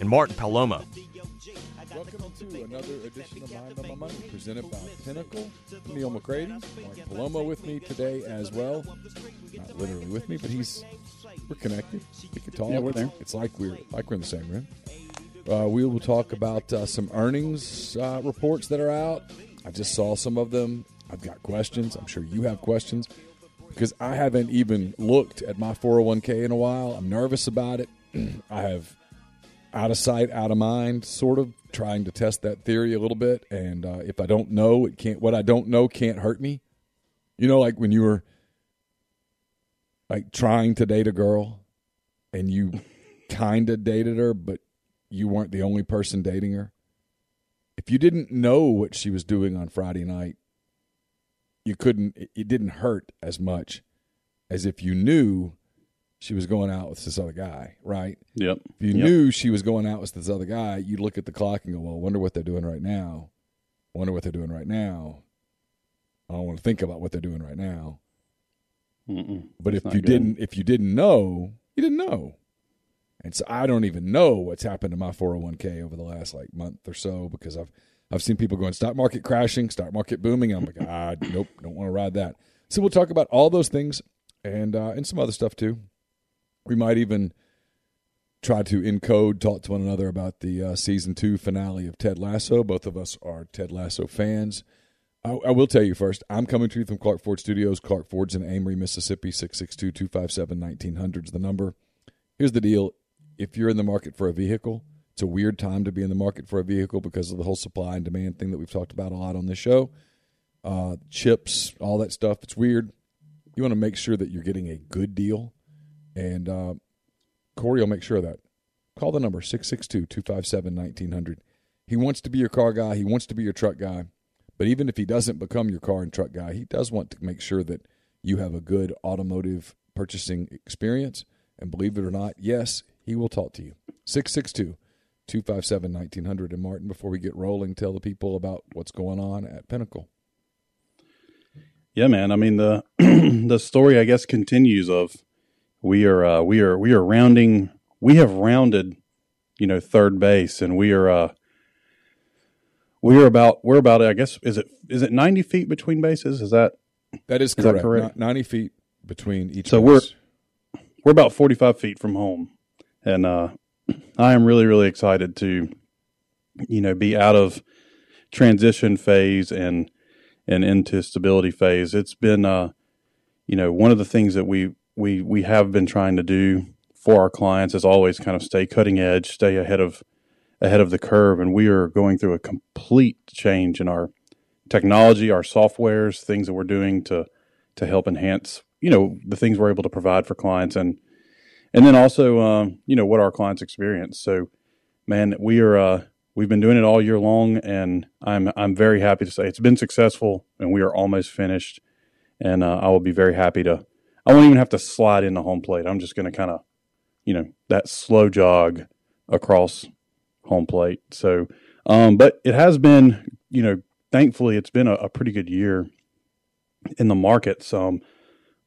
and Martin Palomo. Welcome to another edition of Mind on My Money, presented by Pinnacle. Neil McCready, Martin Palomo with me today as well. Not literally with me, but he's we're connected. We can talk. Yeah, we're there. It's like we're like we're in the same room. Uh, we will talk about uh, some earnings uh, reports that are out. I just saw some of them. I've got questions. I'm sure you have questions because I haven't even looked at my 401k in a while. I'm nervous about it. I have out of sight, out of mind, sort of trying to test that theory a little bit. And uh, if I don't know, it can't. What I don't know can't hurt me. You know, like when you were like trying to date a girl, and you kind of dated her, but you weren't the only person dating her. If you didn't know what she was doing on Friday night, you couldn't. It didn't hurt as much as if you knew she was going out with this other guy, right? Yep. If you Yep. knew she was going out with this other guy, you'd look at the clock and go, "Well, I wonder what they're doing right now. Wonder what they're doing right now. I don't want to think about what they're doing right now." Mm-mm. But if you good. didn't, if you didn't know, you didn't know. And so I don't even know what's happened to my 401k over the last like month or so because I've I've seen people going stock market crashing, stock market booming. I'm like, ah, nope, don't want to ride that. So we'll talk about all those things and uh, and some other stuff too. We might even try to encode, talk to one another about the uh, season two finale of Ted Lasso. Both of us are Ted Lasso fans. I, I will tell you first, I'm coming to you from Clark Ford Studios. Clark Ford's in Amory, Mississippi, 662 257 1900 is the number. Here's the deal if you're in the market for a vehicle, it's a weird time to be in the market for a vehicle because of the whole supply and demand thing that we've talked about a lot on this show. Uh, chips, all that stuff. It's weird. You want to make sure that you're getting a good deal. And uh, Corey will make sure of that. Call the number 662 257 1900. He wants to be your car guy, he wants to be your truck guy. But even if he doesn't become your car and truck guy, he does want to make sure that you have a good automotive purchasing experience. And believe it or not, yes, he will talk to you. 662 257 1900. And Martin, before we get rolling, tell the people about what's going on at Pinnacle. Yeah, man. I mean the the story I guess continues of we are uh, we are we are rounding we have rounded you know third base and we are uh we are about we're about I guess is it is it 90 feet between bases is that That is Is that correct. correct? 90 feet between each So base. we're about 45 feet from home and uh I am really really excited to you know be out of transition phase and and into stability phase it's been uh you know one of the things that we we we have been trying to do for our clients is always kind of stay cutting edge stay ahead of ahead of the curve and we are going through a complete change in our technology our softwares things that we're doing to to help enhance you know the things we're able to provide for clients and and then also um, you know what our clients experience so man we are uh, we've been doing it all year long, and I'm I'm very happy to say it's been successful, and we are almost finished. And uh, I will be very happy to. I won't even have to slide in the home plate. I'm just going to kind of, you know, that slow jog across home plate. So, um, but it has been, you know, thankfully it's been a, a pretty good year in the markets. Um,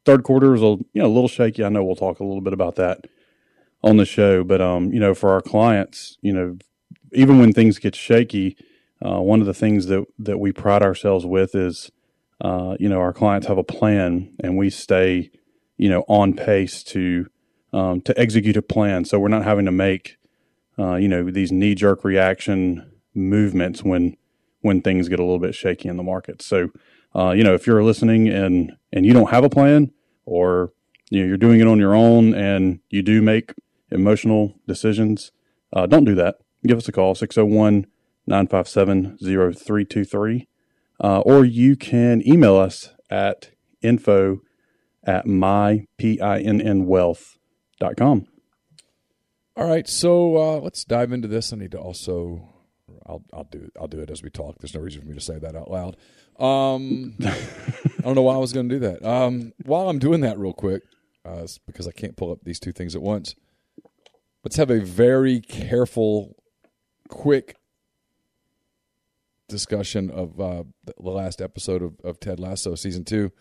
third quarter was a you know a little shaky. I know we'll talk a little bit about that on the show, but um, you know, for our clients, you know, even when things get shaky, uh, one of the things that that we pride ourselves with is, uh, you know, our clients have a plan, and we stay, you know, on pace to um, to execute a plan. So we're not having to make, uh, you know, these knee jerk reaction movements when when things get a little bit shaky in the market. So, uh, you know, if you're listening and and you don't have a plan, or you know, you're doing it on your own, and you do make emotional decisions, uh, don't do that. Give us a call 601 957 0323, uh, or you can email us at info at mypinnwealth.com. All right, so uh, let's dive into this. I need to also, I'll I'll do it. I'll do it as we talk. There's no reason for me to say that out loud. Um, I don't know why I was going to do that. Um, while I'm doing that, real quick, uh, because I can't pull up these two things at once. Let's have a very careful, quick discussion of uh, the last episode of, of Ted Lasso season two.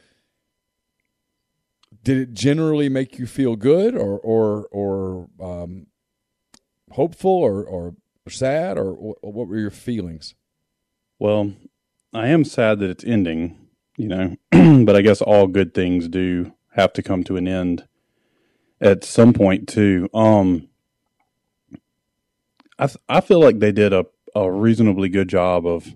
Did it generally make you feel good, or or or um, hopeful, or or sad, or what were your feelings? Well, I am sad that it's ending, you know, but I guess all good things do have to come to an end at some point too. Um, I th- I feel like they did a a reasonably good job of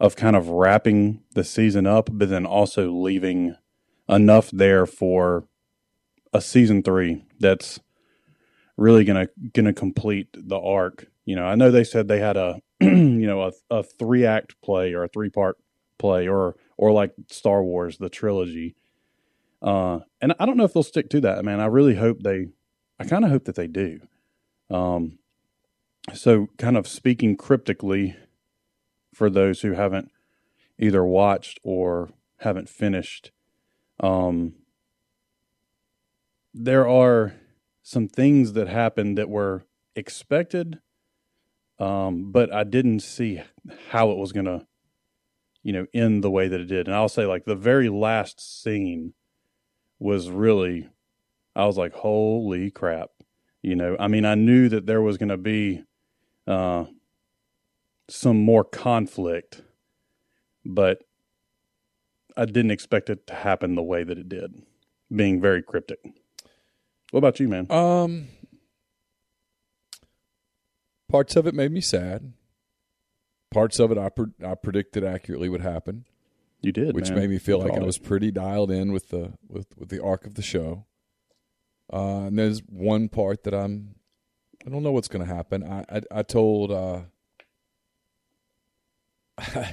of kind of wrapping the season up, but then also leaving enough there for a season three that's really gonna gonna complete the arc. You know, I know they said they had a you know a, a three act play or a three part play or or like Star Wars the trilogy. Uh, and I don't know if they'll stick to that, man. I really hope they. I kind of hope that they do. Um, so, kind of speaking cryptically for those who haven't either watched or haven't finished, um, there are some things that happened that were expected, um, but I didn't see how it was going to, you know, end the way that it did. And I'll say, like, the very last scene was really, I was like, holy crap. You know, I mean, I knew that there was going to be uh, some more conflict, but I didn't expect it to happen the way that it did, being very cryptic. What about you, man? Um, parts of it made me sad. Parts of it I pre- I predicted accurately would happen. You did, which man. made me feel You like I was it. pretty dialed in with the with with the arc of the show. Uh, and there's one part that I'm I don't know what's going to happen. I I, I told uh,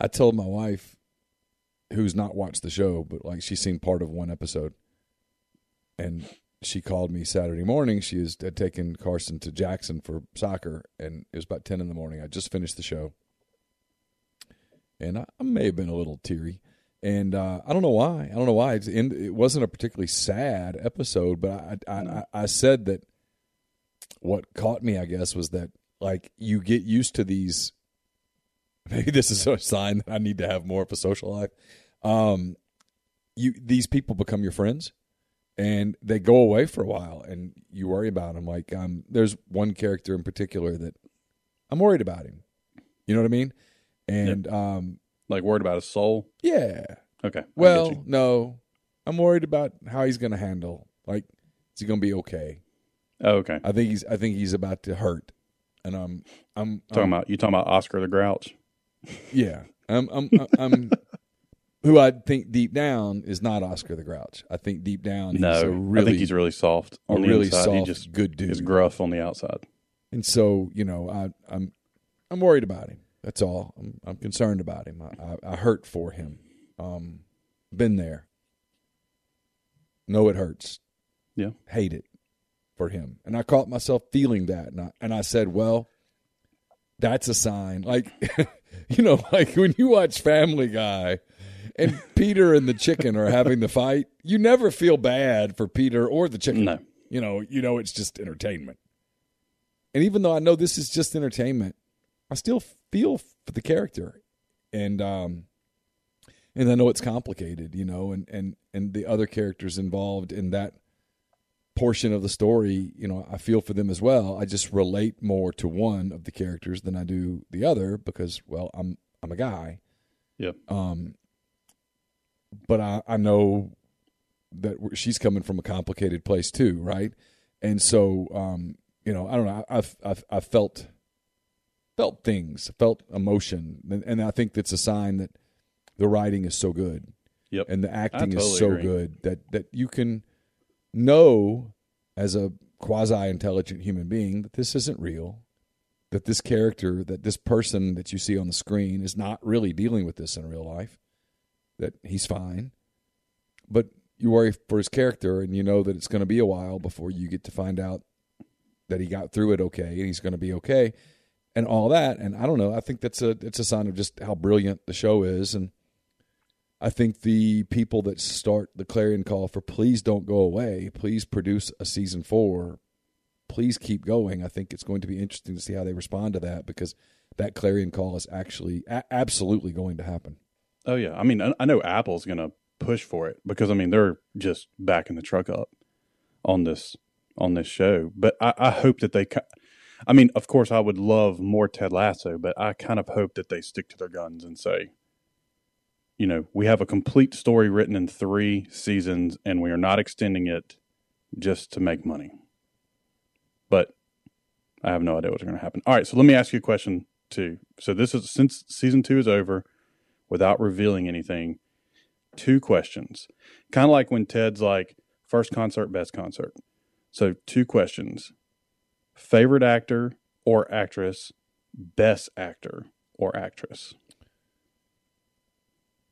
I told my wife, who's not watched the show, but like she's seen part of one episode, and she called me Saturday morning. She was, had taken Carson to Jackson for soccer, and it was about ten in the morning. I just finished the show, and I, I may have been a little teary. And uh, I don't know why. I don't know why. It's in, it wasn't a particularly sad episode, but I, I, I, I said that what caught me, I guess, was that like you get used to these. Maybe this is a sign that I need to have more of a social life. Um, you these people become your friends, and they go away for a while, and you worry about them. Like um, there's one character in particular that I'm worried about him. You know what I mean? And um, Like worried about his soul. yeah, Okay. Well, no, I'm worried about how he's going to handle. Like, is he going to be okay? Oh, okay. I think he's. I think he's about to hurt, and I'm. I'm Talking I'm- about you talking about Oscar the Grouch. Yeah, I'm. I'm. I'm. who I think deep down is not Oscar the Grouch. I think deep down, he's No, a really, I think he's really soft on the really inside. he just good dude. is gruff on the outside. And so, you know, I, I'm. I'm worried about him. That's all. I'm. I'm concerned about him. I. I, I hurt for him. Um, been there. Know it hurts. Yeah. hate it for him. And I caught myself feeling that. And I, and I said, well, that's a sign. Like, you know, like when you watch Family Guy and Peter and the chicken are having the fight, you never feel bad for Peter or the chicken. No. You know, you know it's just entertainment. And even though I know this is just entertainment, I still feel for the character. And um and I know it's complicated, you know, and and and the other characters involved in that portion of the story, you know, I feel for them as well. I just relate more to one of the characters than I do the other because, well, I'm I'm a guy. Yep. Um, but I I know that she's coming from a complicated place too, right? And so, um, you know, I don't know. I've I've, I've felt felt things, felt emotion, and, and I think that's a sign that the writing is so good. Yep. And the acting totally is so agree. good that that you can know as a quasi intelligent human being that this isn't real. That this character, that this person that you see on the screen is not really dealing with this in real life. That he's fine. But you worry for his character and you know that it's going to be a while before you get to find out that he got through it okay and he's going to be okay and all that and I don't know I think that's a it's a sign of just how brilliant the show is and I think the people that start the clarion call for please don't go away please produce a season 4 please keep going I think it's going to be interesting to see how they respond to that because that clarion call is actually a- absolutely going to happen Oh yeah, I mean, I, know Apple's going to push for it because I mean they're just backing the truck up on this on this show. But I, I hope that they. I mean, of course, I would love more Ted Lasso, but I kind of hope that they stick to their guns and say, you know, we have a complete story written in three seasons, and we are not extending it just to make money. But I have no idea what's going to happen. All right, so let me ask you a question too. So this is since season two is over, without revealing anything, two questions. Kind of like when Ted's like first concert, best concert. So two questions: favorite actor or actress, best actor or actress.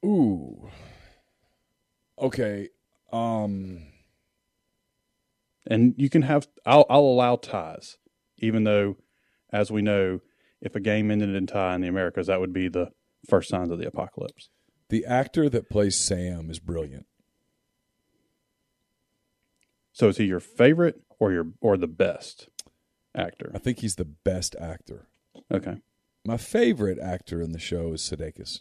Ooh okay um and you can have I'll, I'll allow ties even though as we know if a game ended in tie in the americas that would be the first signs of the apocalypse The actor that plays Sam is brilliant. so is he your favorite or your or the best actor I think he's the best actor. okay My favorite actor in the show is Sudeikis.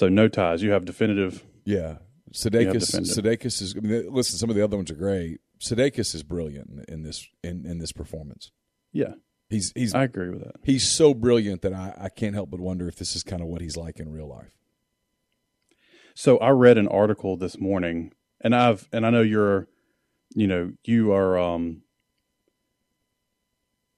So no ties you have definitive Yeah, Sudeikis. Sudeikis is. I mean, listen, some of the other ones are great. Sudeikis is brilliant in, this in, in this performance. yeah He's he's i agree with that he's so brilliant that I, I can't help but wonder if this is kind of what he's like in real life. So I read an article this morning, and I've and I know you're, you know, you are um,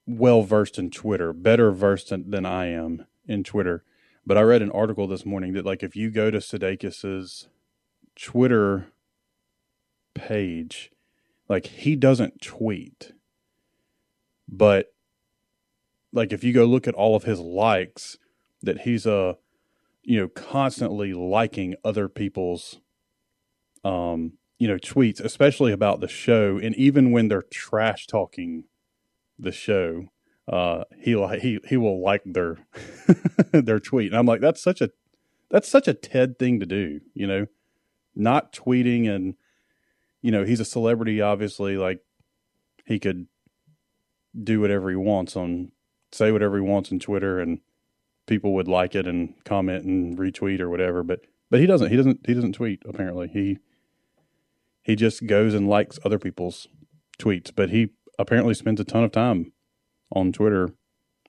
well versed in Twitter, better versed than I am in Twitter. But I read an article this morning that like if you go to Sudeikis's Twitter page, like he doesn't tweet, but like if you go look at all of his likes, that he's a you know constantly liking other people's um you know tweets especially about the show and even when they're trash talking the show uh he he he will like their their tweet. And i'm like that's such a that's such a ted thing to do you know? Not tweeting and you know he's a celebrity obviously like he could do whatever he wants on say whatever he wants on twitter and people would like it and comment and retweet or whatever but but he doesn't he doesn't he doesn't tweet apparently. He he just goes and likes other people's tweets but he apparently spends a ton of time on twitter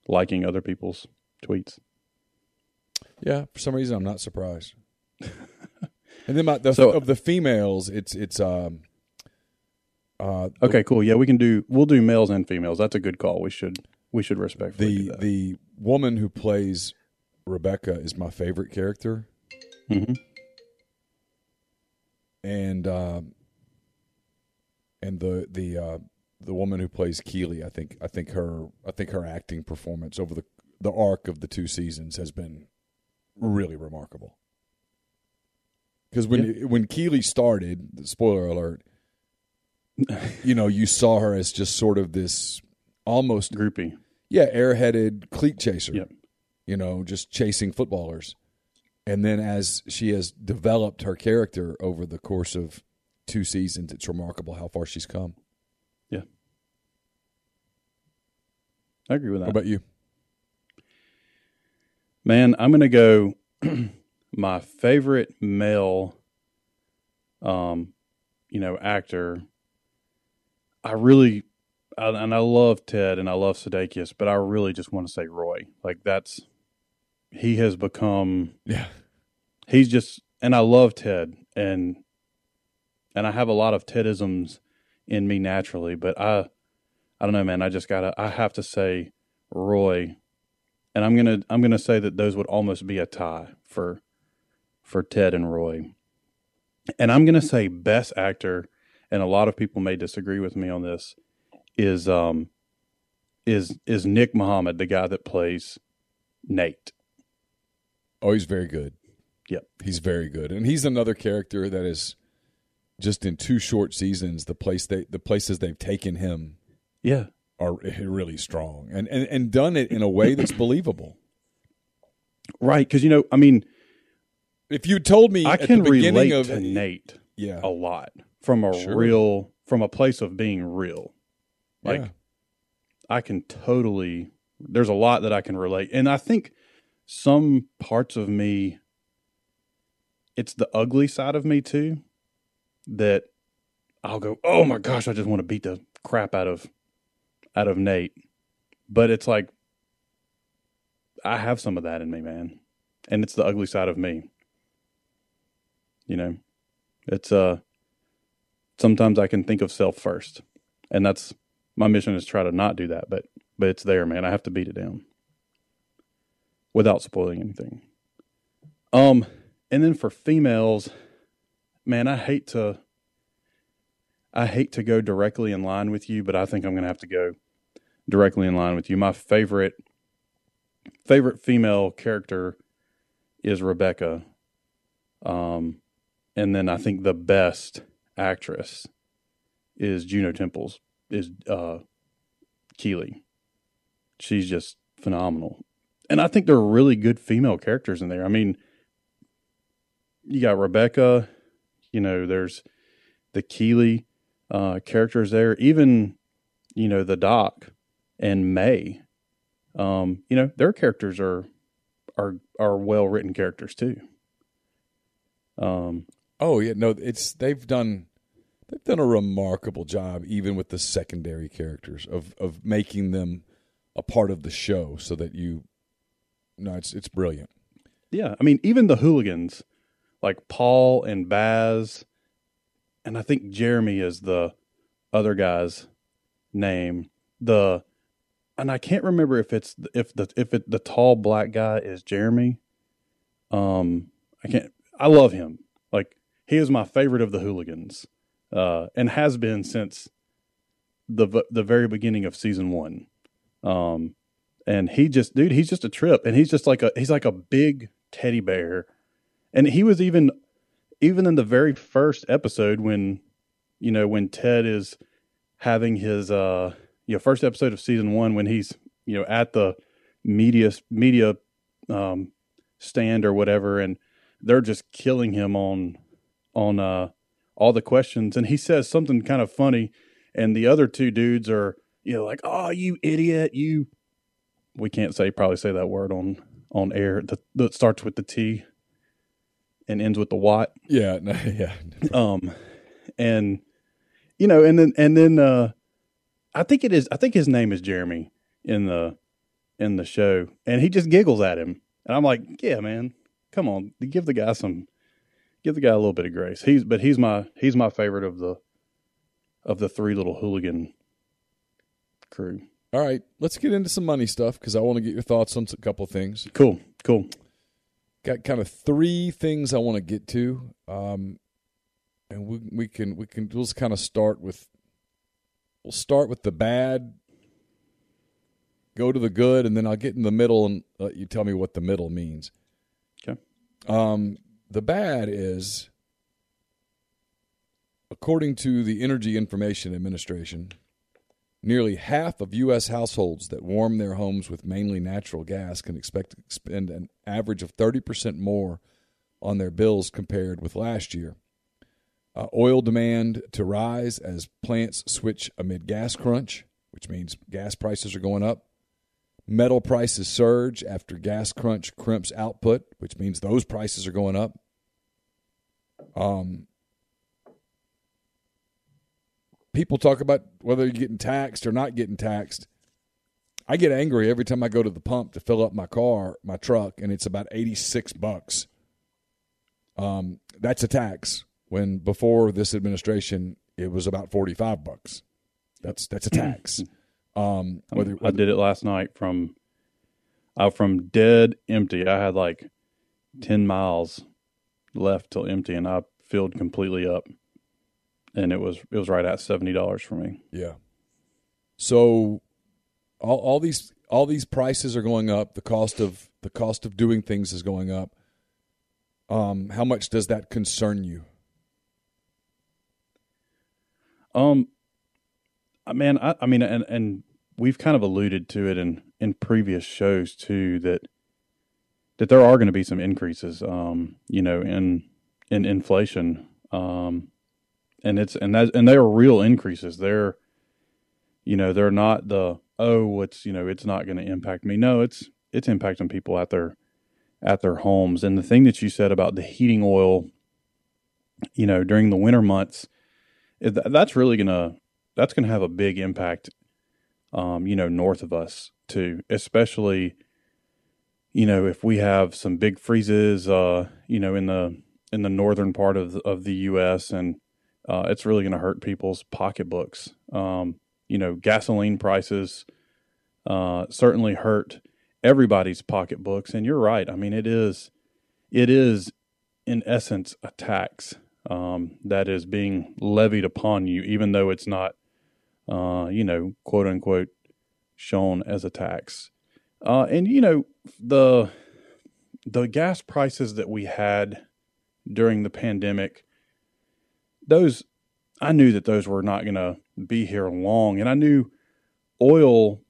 liking other people's tweets. Yeah, for some reason I'm not surprised. and then my, the, So- of the females, it's it's um uh okay cool. Yeah we can do we'll do males and females. That's a good call. We should we should respect the the woman who plays Rebecca is my favorite character, Mhm. and um, and the the uh, the woman who plays Keeley, I think I think her I think her acting performance over the the arc of the two seasons has been really remarkable. Because when when Keeley started, spoiler alert, you know, you saw her as just sort of this almost Groupie. yeah, airheaded cleat chaser. Yep. You know, just chasing footballers. And then as she has developed her character over the course of two seasons, it's remarkable how far she's come. I agree with that. How about you? Man, I'm gonna go. my favorite male, um, you know, actor. I really, I, and I love Ted and I love Sudeikis, but I really just want to say Roy. Like that's, he has become. Yeah. He's just, and I love Ted, and and I have a lot of Tedisms in me naturally, but I, I don't know, man. I just gotta, I have to say Roy and I'm gonna I'm gonna say that those would almost be a tie for for Ted and Roy. And I'm gonna say best actor, and a lot of people may disagree with me on this, is um is is Nick Mohammed, the guy that plays Nate. Oh, he's very good. Yep. He's very good. And he's another character that is just in two short seasons, the place they the places they've taken him Yeah. are really strong and, and, and done it in a way that's believable. Right, because you know, I mean, If you told me I at can the beginning relate of to Nate yeah, a lot from a Sure. real from a place of being real. Like yeah. I can totally there's a lot that I can relate. And I think some parts of me it's the ugly side of me too that I'll go, "Oh my gosh, I just want to beat the crap out of out of Nate." But it's like I have some of that in me, man. And it's the ugly side of me. You know. It's uh sometimes I can think of self first. And that's my mission is try to not do that, but but it's there, man. I have to beat it down without spoiling anything. Um, and then for females, man, I hate to I hate to go directly in line with you, but I think I'm gonna have to go directly in line with you. My favorite favorite female character is Rebecca. Um, and then I think the best actress is Juno Temples is uh. She's just phenomenal. And I think there are really good female characters in there. I mean, you got Rebecca, you know, there's the Keeley uh characters there, even you know, the Doc and Mae. Um, you know, their characters are are are well written characters too. Um Oh yeah, no, it's they've done they've done a remarkable job even with the secondary characters of of making them a part of the show so that you no, it's it's brilliant. Yeah, I mean, even the hooligans, like Paul and Baz, and I think Jeremy is the other guy's name. The and I can't remember if it's if the if it the tall black guy is Jeremy. Um, I can't. I love him. Like he is my favorite of the hooligans, uh, and has been since the the very beginning of season one. Um, and he just dude he's just a trip and he's just like a he's like a big teddy bear and he was even even in the very first episode when you know when ted is having his uh you know first episode of season one when he's you know at the media media um stand or whatever and they're just killing him on on uh all the questions. And he says something kind of funny and the other two dudes are you know like oh you idiot you we can't say probably say that word on on air. That, that starts with the T and ends with the Watt. Yeah, no, yeah. Um, and you know, and then and then uh, I think it is. I think his name is Jeremy in the in the show, and he just giggles at him, and I'm like, yeah, man, come on, give the guy some, give the guy a little bit of grace. He's but he's my he's my favorite of the of the three little hooligan crew. All right, let's get into some money stuff because I want to get your thoughts on a couple things. Cool, cool. Got kind of three things I want to get to, um, and we we can we can we'll just kind of start with we'll start with the bad, go to the good, and then I'll get in the middle and let you tell me what the middle means. Okay. Um, the bad is, according to the Energy Information Administration, Nearly half of U.S. households that warm their homes with mainly natural gas can expect to spend an average of 30% more on their bills compared with last year. Uh, oil demand to rise as plants switch amid gas crunch, which means gas prices are going up. Metal prices surge after gas crunch crimps output, which means those prices are going up. Um, people talk about whether you're getting taxed or not getting taxed. I get angry every time I go to the pump to fill up my car, my truck, and it's about 86 bucks. Um, that's a tax when before this administration it was about 45 bucks. That's that's a tax. Um, whether, whether, I did it last night from uh, from dead empty. I had like 10 miles left till empty and I filled completely up and it was it was right at seventy dollars for me. Yeah. So all all these all these prices are going up. The cost of the cost of doing things is going up. Um, how much does that concern you? Um, man, I, I mean, and and we've kind of alluded to it in in previous shows too that that there are going to be some increases. Um, you know, in in inflation. Um, and it's and that and they are real increases. They're you know they're not the oh it's you know it's not going to impact me. No, it's it's impacting people at their at their homes. And the thing that you said about the heating oil, you know, during the winter months, that's really gonna that's gonna have a big impact. Um, you know, north of us too, especially you know if we have some big freezes, uh, you know, in the in the northern part of the, of the U.S. and uh, it's really going to hurt people's pocketbooks. Um, you know, gasoline prices uh, certainly hurt everybody's pocketbooks, and you're right. I mean, it is, it is, in essence, a tax um, that is being levied upon you, even though it's not, uh, you know, quote unquote, shown as a tax. Uh, and you know the the gas prices that we had during the pandemic those I knew that those were not going to be here long, and I knew oil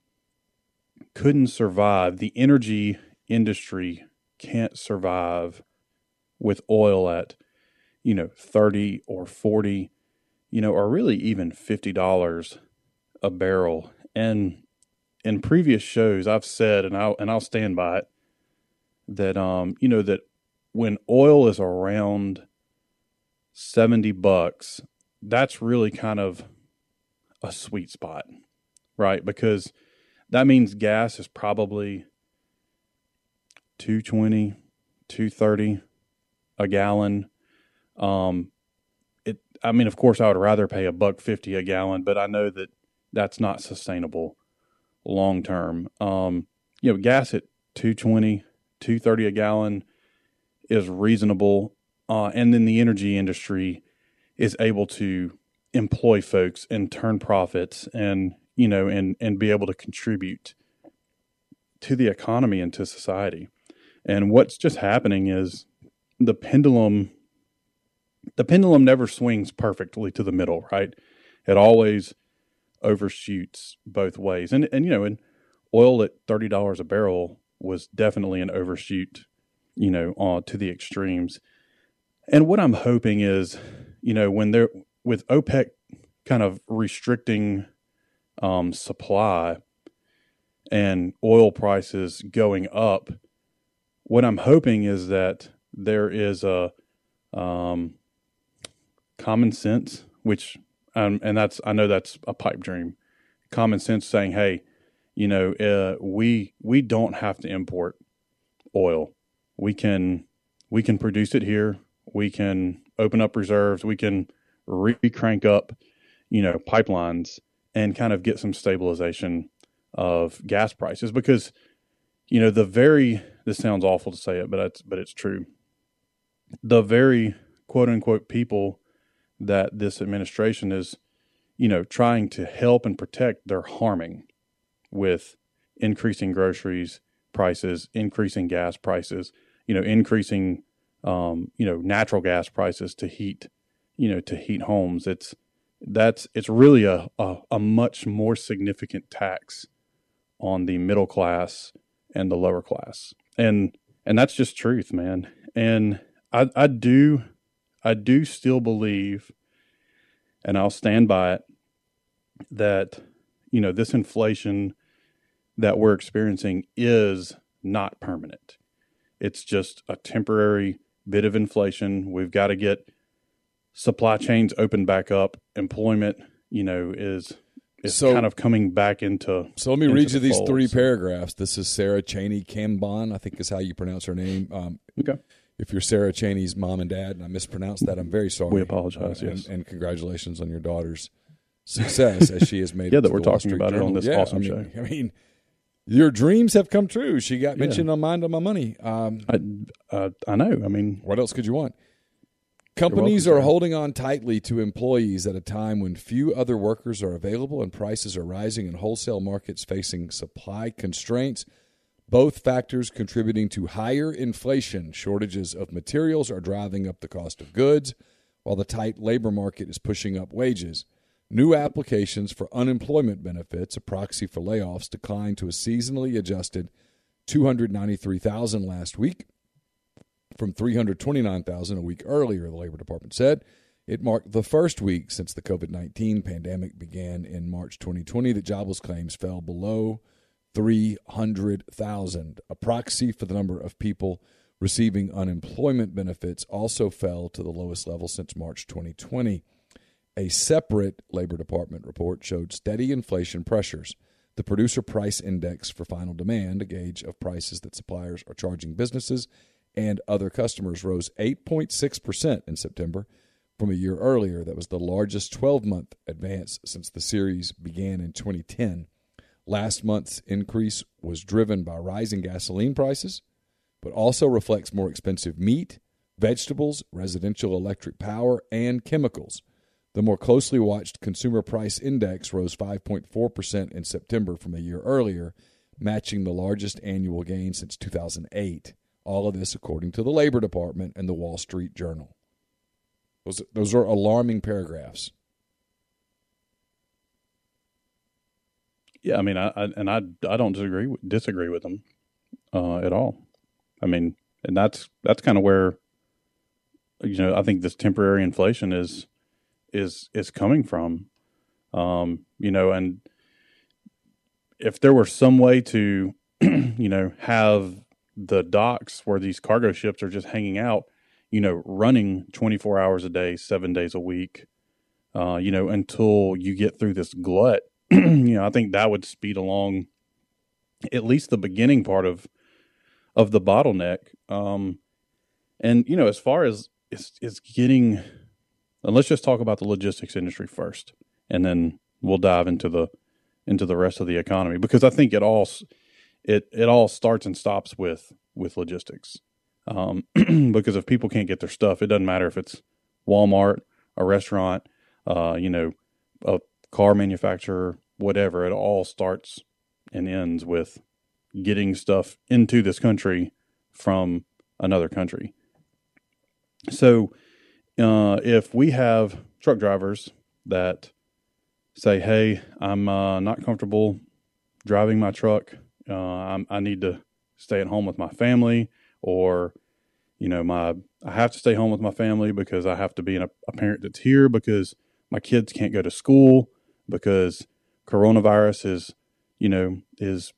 couldn't survive. The energy industry can't survive with oil at you know 30 or 40 you know or really even $50 a barrel and in previous shows I've said and I'll and I'll stand by it that um you know that when oil is around 70 bucks, that's really kind of a sweet spot, right? Because that means gas is probably 220, 230 a gallon. Um, it, I mean, of course, I would rather pay a buck 50 a gallon, but I know that that's not sustainable long term. Um, you know, gas at 220, 230 a gallon is reasonable uh, and then the energy industry is able to employ folks and turn profits and you know and and be able to contribute to the economy and to society. And what's just happening is the pendulum the pendulum never swings perfectly to the middle right? It always overshoots both ways. And and you know and oil at $30 a barrel was definitely an overshoot you know uh, to the extremes and what I'm hoping is, you know, when they're with OPEC kind of restricting um, supply and oil prices going up, what I'm hoping is that there is a um, common sense, which, um, and that's, I know that's a pipe dream, common sense saying, hey, you know, uh, we we don't have to import oil. We can we can produce it here we can open up reserves, we can re crank up, you know, pipelines and kind of get some stabilization of gas prices because you know the very this sounds awful to say it but it's but it's true. The very quote unquote people that this administration is you know trying to help and protect they're harming with increasing groceries prices increasing gas prices you know increasing um, you know, natural gas prices to heat, you know, to heat homes. It's that's it's really a, a, a much more significant tax on the middle class and the lower class. And and that's just truth, man. And I I do I do still believe and I'll stand by it that you know this inflation that we're experiencing is not permanent. It's just a temporary bit of inflation. We've got to get supply chains open back up. Employment, you know, is is So- kind of coming back into. So let me read you the these fold. three So- paragraphs. This is Sarah Chaney Cambon, I think is how you pronounce her name. Um, Okay. if you're Sarah Chaney's mom and dad, and I mispronounced that, I'm very sorry. We apologize, Uh, and, yes. and congratulations on your daughter's success as she has made. Yeah, that we're the talking about it on this Yeah, awesome I mean, show. I mean, your dreams have come true. She got Yeah. mentioned on Mind on My Money. Um, I uh, I know. I mean, what else could you want? Companies welcome, are holding on tightly to employees at a time when few other workers are available and prices are rising in wholesale markets facing supply constraints. Both factors contributing to higher inflation. Shortages of materials are driving up the cost of goods, while the tight labor market is pushing up wages. New applications for unemployment benefits, a proxy for layoffs, declined to a seasonally adjusted 293,000 last week from 329,000 a week earlier, the Labor Department said. It marked the first week since the COVID 19 pandemic began in March 2020 that jobless claims fell below 300,000. A proxy for the number of people receiving unemployment benefits also fell to the lowest level since March 2020. A separate Labor Department report showed steady inflation pressures. The Producer Price Index for Final Demand, a gauge of prices that suppliers are charging businesses and other customers, rose 8.6% in September from a year earlier. That was the largest 12 month advance since the series began in 2010. Last month's increase was driven by rising gasoline prices, but also reflects more expensive meat, vegetables, residential electric power, and chemicals. The more closely watched consumer price index rose 5.4% in September from a year earlier, matching the largest annual gain since 2008. All of this according to the Labor Department and the Wall Street Journal. Those, those are alarming paragraphs. yeah. I mean, I, I and I I don't disagree disagree with them uh, at all. I mean, and that's that's kind of where you know I think this temporary inflation is is is coming from. Um, you know, and if there were some way to you know have the docks where these cargo ships are just hanging out, you know, running 24 hours a day, 7 days a week, uh, you know, until you get through this glut, you know, I think that would speed along at least the beginning part of of the bottleneck. Um, and you know, as far as is is getting, and let's just talk about the logistics industry first, and then we'll dive into the into the rest of the economy because I think it all it it all starts and stops with with logistics. Um, because if people can't get their stuff, it doesn't matter if it's Walmart, a restaurant, uh, you know, a car manufacturer, whatever. It all starts and ends with getting stuff into this country from another country. So, uh, if we have truck drivers that say, "Hey, I'm uh, not comfortable driving my truck. Uh, I need to stay at home with my family, or you know, my I have to stay home with my family because I have to be an, a parent that's here because my kids can't go to school because coronavirus is, you know, is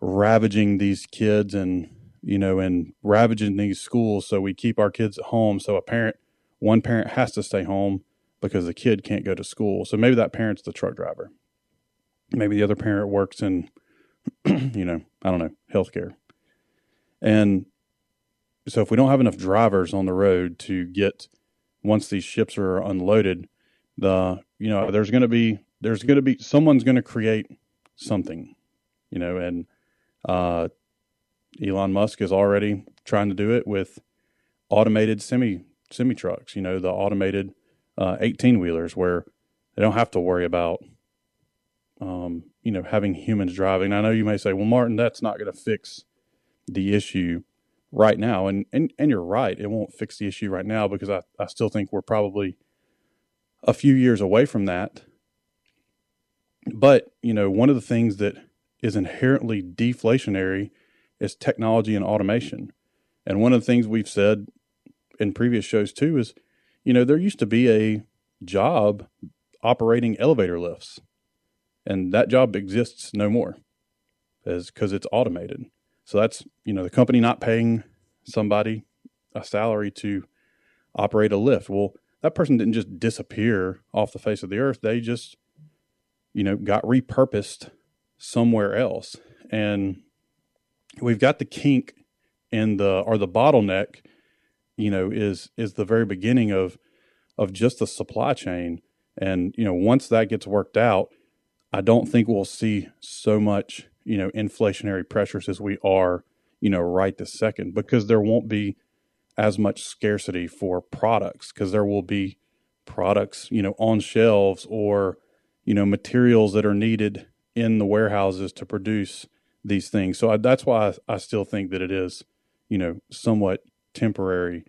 ravaging these kids and you know and ravaging these schools so we keep our kids at home so a parent one parent has to stay home because the kid can't go to school. So maybe that parent's the truck driver. Maybe the other parent works in you know i don't know healthcare. And so if we don't have enough drivers on the road to get once these ships are unloaded the you know there's going to be there's going to be someone's going to create something you know and uh, Elon Musk is already trying to do it with automated semi semi trucks. You know, the automated eighteen wheelers where they don't have to worry about, um, you know, having humans driving. I know you may say, "Well, Martin, that's not going to fix the issue right now," and and and you're right. It won't fix the issue right now because I I still think we're probably a few years away from that. But, you know, one of the things that is inherently deflationary is technology and automation. And one of the things we've said in previous shows too is, you know, there used to be a job operating elevator lifts, and that job exists no more, as because it's automated. So that's you know the company not paying somebody a salary to operate a lift. Well, that person didn't just disappear off the face of the earth. They just you know got repurposed somewhere else, and we've got the kink in the or the bottleneck. You know, is is the very beginning of of just the supply chain. And, you know, once that gets worked out, I don't think we'll see so much, you know, inflationary pressures as we are, you know, right this second because there won't be as much scarcity for products because there will be products, you know, on shelves or, you know, materials that are needed in the warehouses to produce these things. So I, that's why I, I still think that it is, you know, somewhat temporary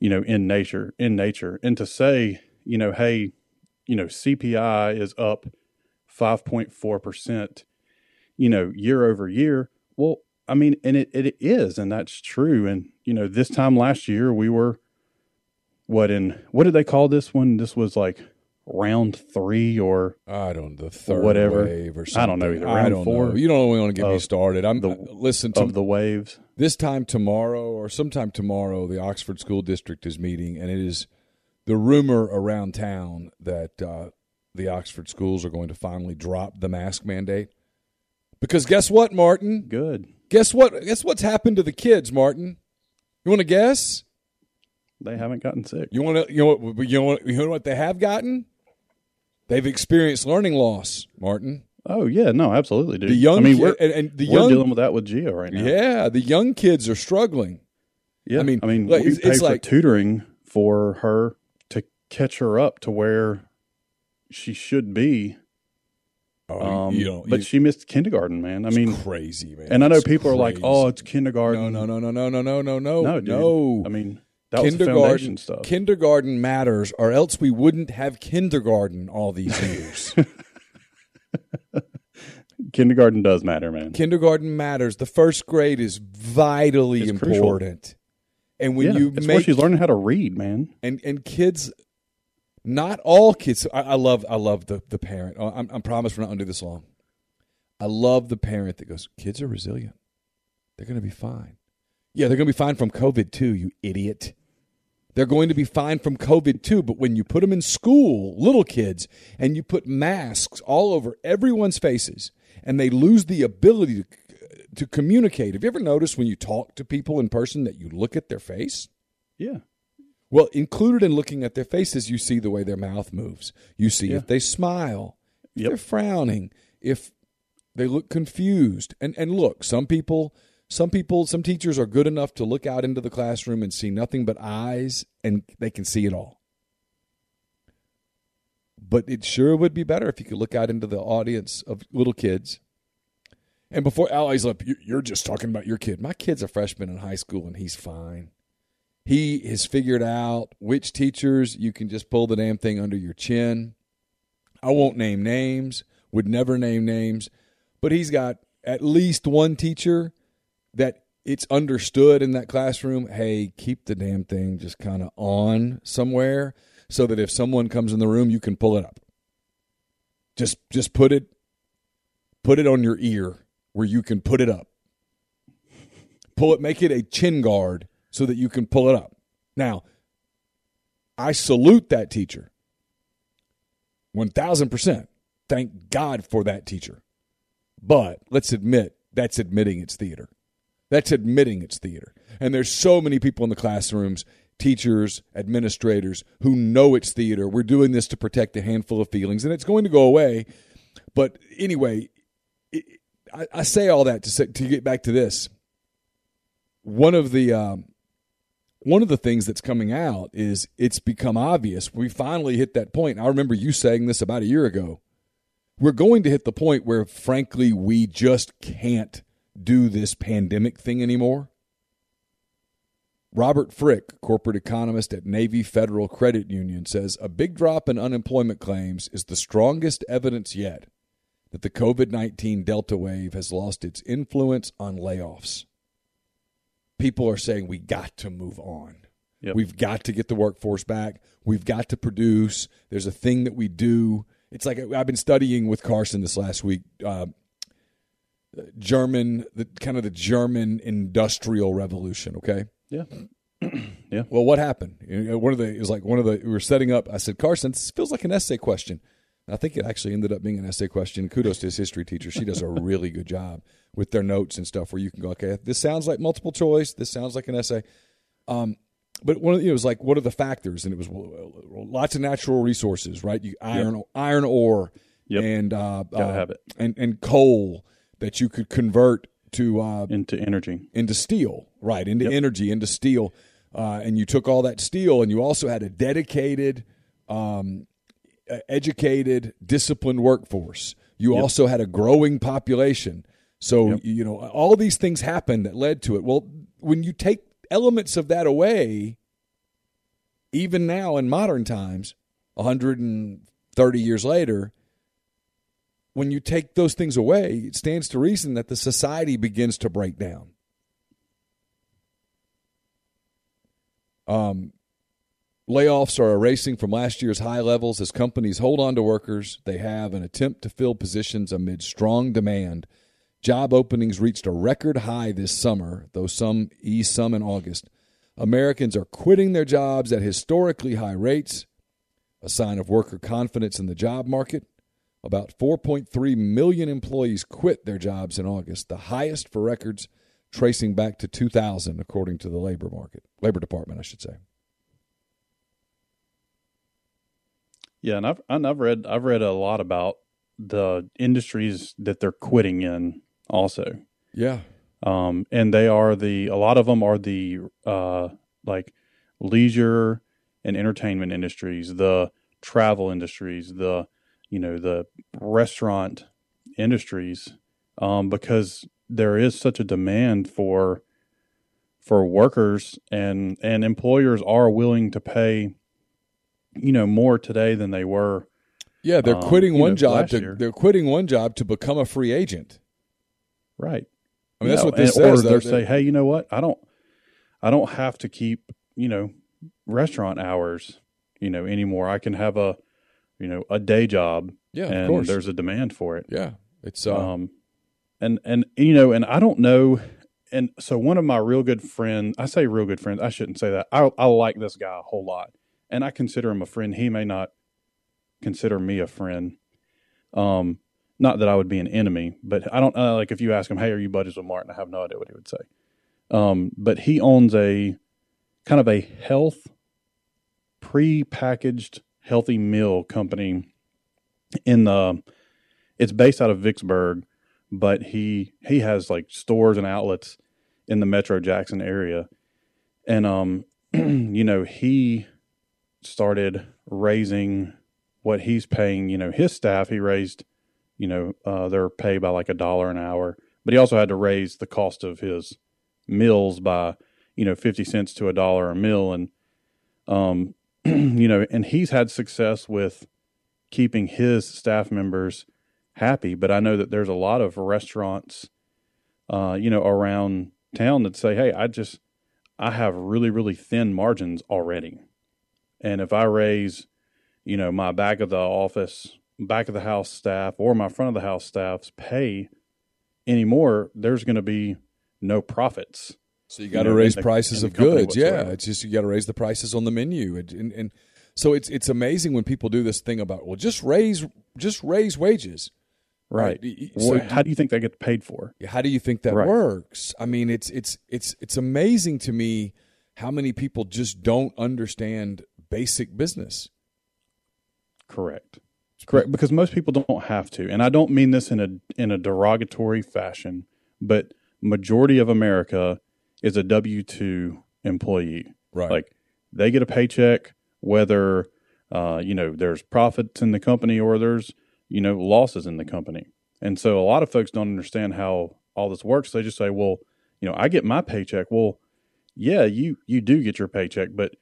you know, in nature, in nature. And to say, you know, hey, you know, CPI is up 5.4%, you know, year over year. Well, I mean, and it, it is, and that's true. And, you know, this time last year, we were, what in, what did they call this one? This was like round three or I don't the third whatever. wave or something. I don't know either. I Round don't four know. You don't want to get me started. I'm the- uh, listen to of the waves. this time tomorrow or sometime tomorrow. The Oxford School District is meeting, and it is the rumor around town that uh, the Oxford schools are going to finally drop the mask mandate. Because guess what, Martin? Good. Guess what? Guess what's happened to the kids, Martin? You want to guess? They haven't gotten sick. You want to? You know what? You know what? You know what they have gotten? They've experienced learning loss, Martin. Oh yeah, no, absolutely, dude. The young I mean, we're, and, and the we're young dealing with that with Gia right now. yeah, the young kids are struggling. Yeah, I mean, I mean, like, we it's- paid it's for like- tutoring for her to catch her up to where she should be. Oh, Um, you know, but you- she missed kindergarten, man. I mean, crazy, man. and I know people are like, "Oh, it's kindergarten." no, no, no, no, no, no, no, no, no, no. I mean, that kindergarten stuff. Kindergarten matters, or else we wouldn't have kindergarten all these years. kindergarten does matter, man. kindergarten matters. The first grade is vitally It's crucial. important. And when yeah, you it's where make she's learning how to read, man. and and kids not all kids I, I love i love the the parent Oh, I'm, i promise we're not under this long i love the parent that goes kids are resilient they're going to be fine yeah they're going to be fine from covid too you idiot they're going to be fine from covid too but when you put them in school little kids and you put masks all over everyone's faces and they lose the ability to to communicate have you ever noticed when you talk to people in person that you look at their face Yeah, well, included in looking at their faces, you see the way their mouth moves. You see Yeah. if they smile, if Yep. they're frowning, if they look confused. And and look, some people, some people, some teachers are good enough to look out into the classroom and see nothing but eyes, and they can see it all. But it sure would be better if you could look out into the audience of little kids. And before Allie's up, "You- you're just talking about your kid. My kid's a freshman in high school, and he's fine he has figured out which teachers you can just pull the damn thing under your chin. I won't name names, would never name names, but he's got at least one teacher that it's understood in that classroom hey, keep the damn thing just kind of on somewhere so that if someone comes in the room, you can pull it up. Just just put it put it on your ear where you can put it up. Pull it, make it a chin guard so that you can pull it up. Now, I salute that teacher. 1000%. Thank God for that teacher. But let's admit that's admitting it's theater. That's admitting it's theater. And there's so many people in the classrooms, teachers, administrators, who know it's theater. We're doing this to protect a handful of feelings, and it's going to go away. But anyway, it, I, I say all that to say, to get back to this. One of the um, one of the things that's coming out is it's become obvious. We finally hit that point. I remember you saying this about a year ago. We're going to hit the point where, frankly, we just can't do this pandemic thing anymore. Robert Frick, corporate economist at Navy Federal Credit Union, says a big drop in unemployment claims is the strongest evidence yet that the COVID 19 Delta wave has lost its influence on layoffs. People are saying we got to move on. Yep. We've got to get the workforce back. We've got to produce. There's a thing that we do. It's like I've been studying with Carson this last week. Uh, German, the kind of the German industrial revolution. Okay. Yeah. yeah. Well, what happened? One of the it was like one of the we were setting up. I said, Carson, this feels like an essay question. And I think it actually ended up being an essay question. Kudos to his history teacher. She does a really good job with their notes and stuff where you can go, okay, this sounds like multiple choice. This sounds like an essay. Um, but one of the, it was like, what are the factors? And it was lots of natural resources, right? You iron, iron ore, Yep. and uh, Gotta uh, have it. and and coal that you could convert to uh, Into energy. into steel, right? Into Yep. energy, into steel, uh, and you took all that steel, and you also had a dedicated, um, educated, disciplined workforce. You Yep. also had a growing population. So Yep. you know all these things happened that led to it. Well, when you take elements of that away, even now in modern times, 130 years later, when you take those things away, it stands to reason that the society begins to break down. Um, layoffs are erasing from last year's high levels as companies hold on to workers they have an attempt to fill positions amid strong demand. Job openings reached a record high this summer, though some eased some in August. Americans are quitting their jobs at historically high rates, a sign of worker confidence in the job market. About 4.3 million employees quit their jobs in August, the highest for records tracing back to 2000 according to the labor market, labor department, I should say. Yeah, and I've and I've read I've read a lot about the industries that they're quitting in also. Yeah. Um, and they are the a lot of them are the uh like leisure and entertainment industries, the travel industries, the you know the restaurant industries, um, because there is such a demand for for workers and and employers are willing to pay you know more today than they were Yeah, they're Um, quitting one know, job to they're quitting one job to become a free agent. right I mean, that's what this and- says. Or though. they say, hey, you know what? I don't, I don't have to keep, you know, restaurant hours, you know, anymore. I can have a, you know, a day job, yeah, of and course. there's a demand for it. yeah, it's uh, Um, and and you know, and I don't know, and so one of my real good friends, I say real good friends, I shouldn't say that. I I like this guy a whole lot, and I consider him a friend. He may not consider me a friend. Um, not that I would be an enemy, but I don't uh, like if you ask him, "Hey, are you buddies with Martin?" I have no idea what he would say. Um, but he owns a kind of a health pre-packaged healthy meal company in the it's based out of Vicksburg, but he he has like stores and outlets in the Metro Jackson area. And um you know, he started raising what he's paying, you know, his staff, he raised, you know, uh their pay by like a dollar an hour, but he also had to raise the cost of his meals by, you know, 50 cents to a dollar a meal and um you know, and he's had success with keeping his staff members happy. But I know that there's a lot of restaurants, uh, you know, around town that say, "Hey, I just I have really really thin margins already, and if I raise, you know, my back of the office, back of the house staff, or my front of the house staff's pay anymore, there's going to be no profits." So you got to know, raise the- prices of goods. Yeah, it's just you got to raise the prices on the menu, and, and, and so it's it's amazing when people do this thing about well, just raise just raise wages. Right. Y- y- Well, so how do you think they get paid for? how do you think that Right. works? I mean, it's it's it's it's amazing to me how many people just don't understand basic business. Correct. Correct. Because most people don't have to, and I don't mean this in a in a derogatory fashion, but majority of America is a W two employee. Right. Like they get a paycheck, whether uh, you know there's profits in the company or there's you know losses in the company, and so a lot of folks don't understand how all this works. They just say, well, you know, I get my paycheck. Well, yeah, you you do get your paycheck, but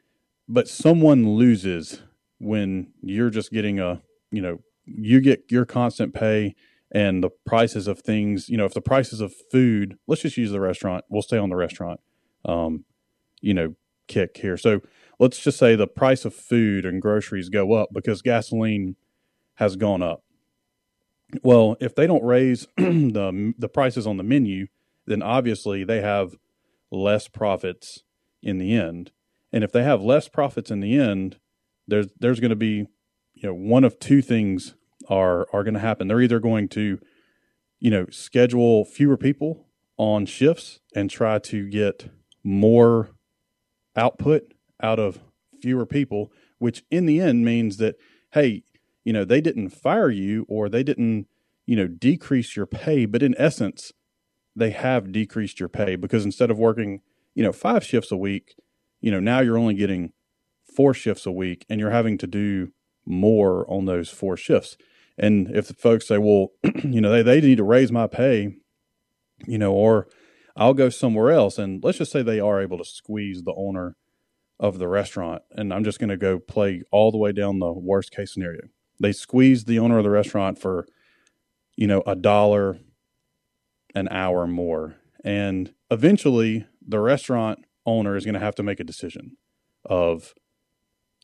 but someone loses when you're just getting a you know you get your constant pay and the prices of things you know if the prices of food let's just use the restaurant we'll stay on the restaurant um, you know kick here. So let's just say the price of food and groceries go up because gasoline has gone up. Well if they don't raise the the prices on the menu then obviously they have less profits in the end. And if they have less profits in the end there's there's going to be you know one of two things are are going to happen. They're either going to you know schedule fewer people on shifts and try to get more output out of fewer people, which in the end means that hey, you know, they didn't fire you or they didn't, you know, decrease your pay, but in essence, they have decreased your pay because instead of working, you know, 5 shifts a week, you know, now you're only getting four shifts a week and you're having to do more on those four shifts. And if the folks say, well, you know, they, they need to raise my pay, you know, or I'll go somewhere else. And let's just say they are able to squeeze the owner of the restaurant. And I'm just going to go play all the way down the worst case scenario. They squeeze the owner of the restaurant for, you know, a dollar an hour more. And eventually the restaurant owner is going to have to make a decision of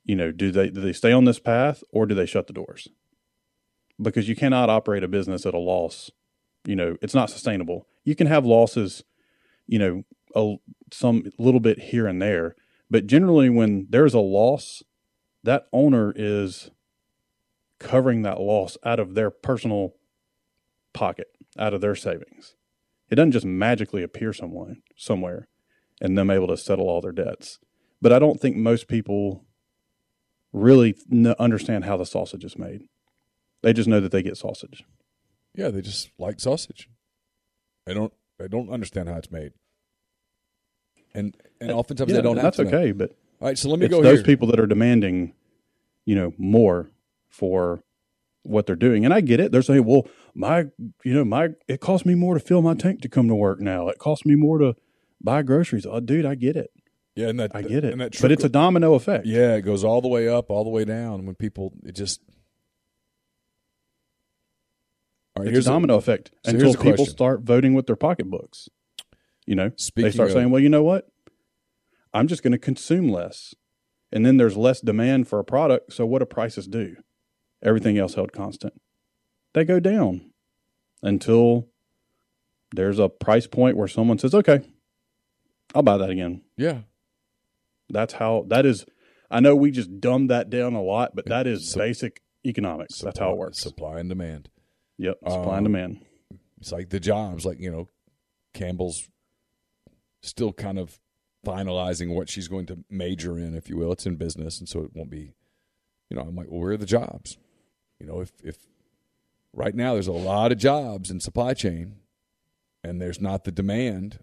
you know, do they do they stay on this path or do they shut the doors? Because you cannot operate a business at a loss. You know, it's not sustainable. You can have losses, you know, a, some little bit here and there, but generally when there's a loss, that owner is covering that loss out of their personal pocket, out of their savings. It doesn't just magically appear someone somewhere and them able to settle all their debts. But I don't think most people really n- understand how the sausage is made. They just know that they get sausage. Yeah, they just like sausage. They don't. They don't understand how it's made. And and uh, oftentimes yeah, they don't. That's have to know. okay, but all right. So let me it's go those here. people that are demanding, you know, more for what they're doing. And I get it. They're saying, "Well, my, you know, my it costs me more to fill my tank to come to work now. It costs me more to buy groceries." Oh, dude, I get it. yeah, and that I get it. And that but it's a domino effect. yeah, it goes all the way up, all the way down. When people, it just. All right, It's here's a domino effect so until a people question. start voting with their pocketbooks. You know, Speaking they start of- saying, "Well, you know what? I'm just going to consume less," and then there's less demand for a product. So what do prices do? Everything else held constant. They go down until there's a price point where someone says, "Okay, I'll buy that again." yeah, That's how that is. I know we just dumbed that down a lot, but that is basic economics. That's how it works. Supply and demand. Yep, supply Um, and demand. It's like the jobs, like you know, Campbell's still kind of finalizing what she's going to major in, if you will. It's in business, and so it won't be. You know, I'm like, well, where are the jobs? You know, if if right now there's a lot of jobs in supply chain, and there's not the demand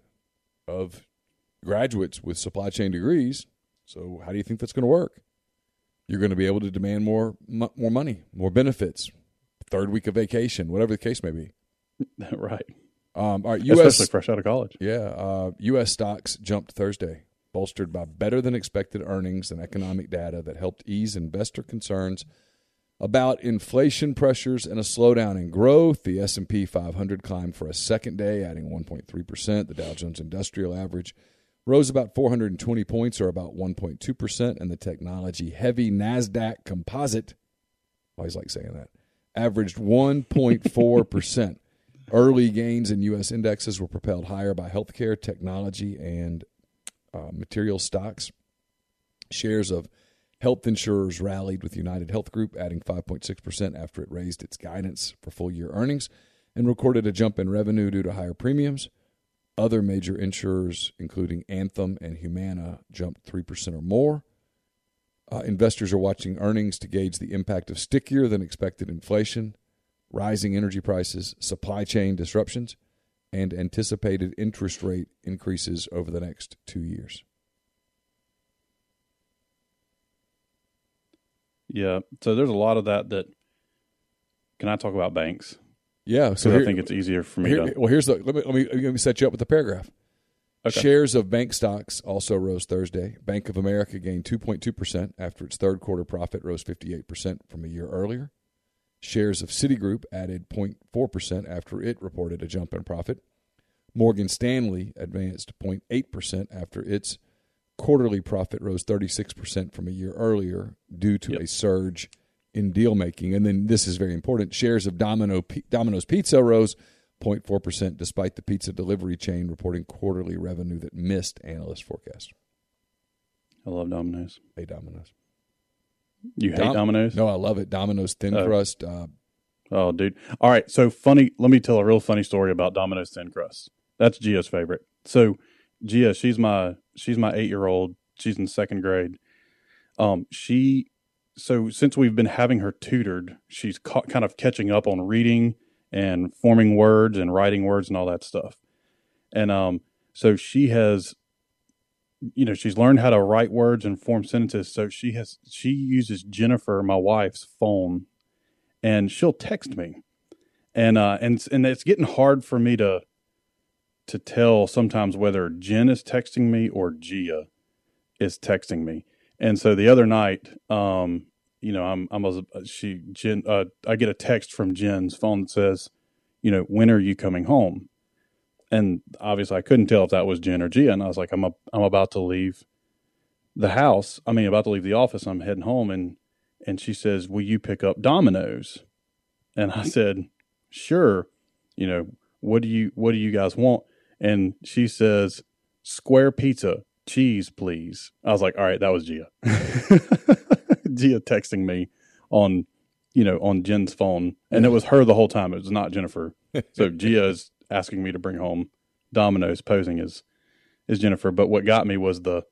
of graduates with supply chain degrees. So how do you think that's going to work? You're going to be able to demand more mo- more money, more benefits, third week of vacation, whatever the case may be. right. Um, all right, U.S. Especially fresh out of college. Yeah, uh, U.S. stocks jumped Thursday, bolstered by better than expected earnings and economic data that helped ease investor concerns about inflation pressures and a slowdown in growth. The S&P 500 climbed for a second day, adding 1.3 percent. The Dow Jones Industrial Average rose about 420 points, or about 1.2 percent, and the technology-heavy Nasdaq Composite. I always like saying that. Averaged 1.4 percent. Early gains in U.S. indexes were propelled higher by healthcare, technology, and uh, material stocks. Shares of health insurers rallied with United Health Group, adding 5.6% after it raised its guidance for full year earnings and recorded a jump in revenue due to higher premiums. Other major insurers, including Anthem and Humana, jumped 3% or more. Uh, investors are watching earnings to gauge the impact of stickier than expected inflation rising energy prices, supply chain disruptions, and anticipated interest rate increases over the next two years. Yeah. So there's a lot of that that. Can I talk about banks? Yeah, so I think it's easier for me here- to. well, here's the let me, let me let me set you up with the paragraph. Okay. Shares of bank stocks also rose Thursday. Bank of America gained 2.2% after its third quarter profit rose 58% from a year earlier. Shares of Citigroup added 0.4% after it reported a jump in profit. Morgan Stanley advanced 0.8% after its quarterly profit rose 36% from a year earlier due to Yep. a surge in deal making. And then this is very important shares of Domino, Domino's Pizza rose 0.4% despite the pizza delivery chain reporting quarterly revenue that missed analyst forecasts. I love Domino's. Hey, Domino's. You hate Dom- Domino's? No, I love it. Domino's thin Oh. crust. Uh, Oh, dude. All right. So funny. Let me tell a real funny story about Domino's thin crust. That's Gia's favorite. So Gia, she's my she's my eight year old. She's in second grade. Um, she so since we've been having her tutored, she's ca- kind of catching up on reading and forming words and writing words and all that stuff. And um, so she has, you know, she's learned how to write words and form sentences. So she has she uses Jennifer, my wife's phone and she'll text me and uh and and it's getting hard for me to to tell sometimes whether Jen is texting me or Gia is texting me. And so the other night, um, you know, I'm I'm she Jen uh, I get a text from Jen's phone that says, you know, when are you coming home? And obviously I couldn't tell if that was Jen or Gia, and I was like, I'm a, I'm about to leave the house. I mean, about to leave the office. I'm heading home, and and she says, "Will you pick up Domino's?" And I said, "Sure." You know, what do you what do you guys want? And she says, "Square pizza, cheese, please." I was like, "All right, that was Gia." Gia texting me on, you know, on Jen's phone, and it was her the whole time. It was not Jennifer. So Gia is asking me to bring home Domino's, posing as as Jennifer. But what got me was the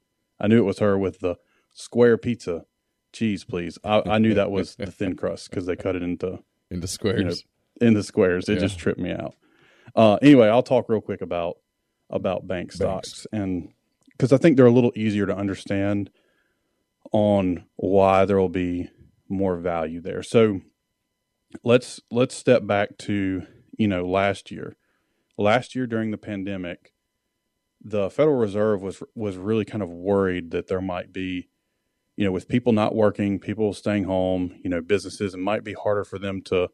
I knew it was her with the square pizza, cheese, please. I, I knew that was the thin crust because they cut it into into squares. into squares. It Yeah. just tripped me out. Uh, anyway, I'll talk real quick about about bank Banks. stocks and because I think they're a little easier to understand on why there will be more value there. So let's let's step back to you know last year. Last year during the pandemic, the Federal Reserve was was really kind of worried that there might be, you know, with people not working, people staying home, you know, businesses, it might be harder for them to,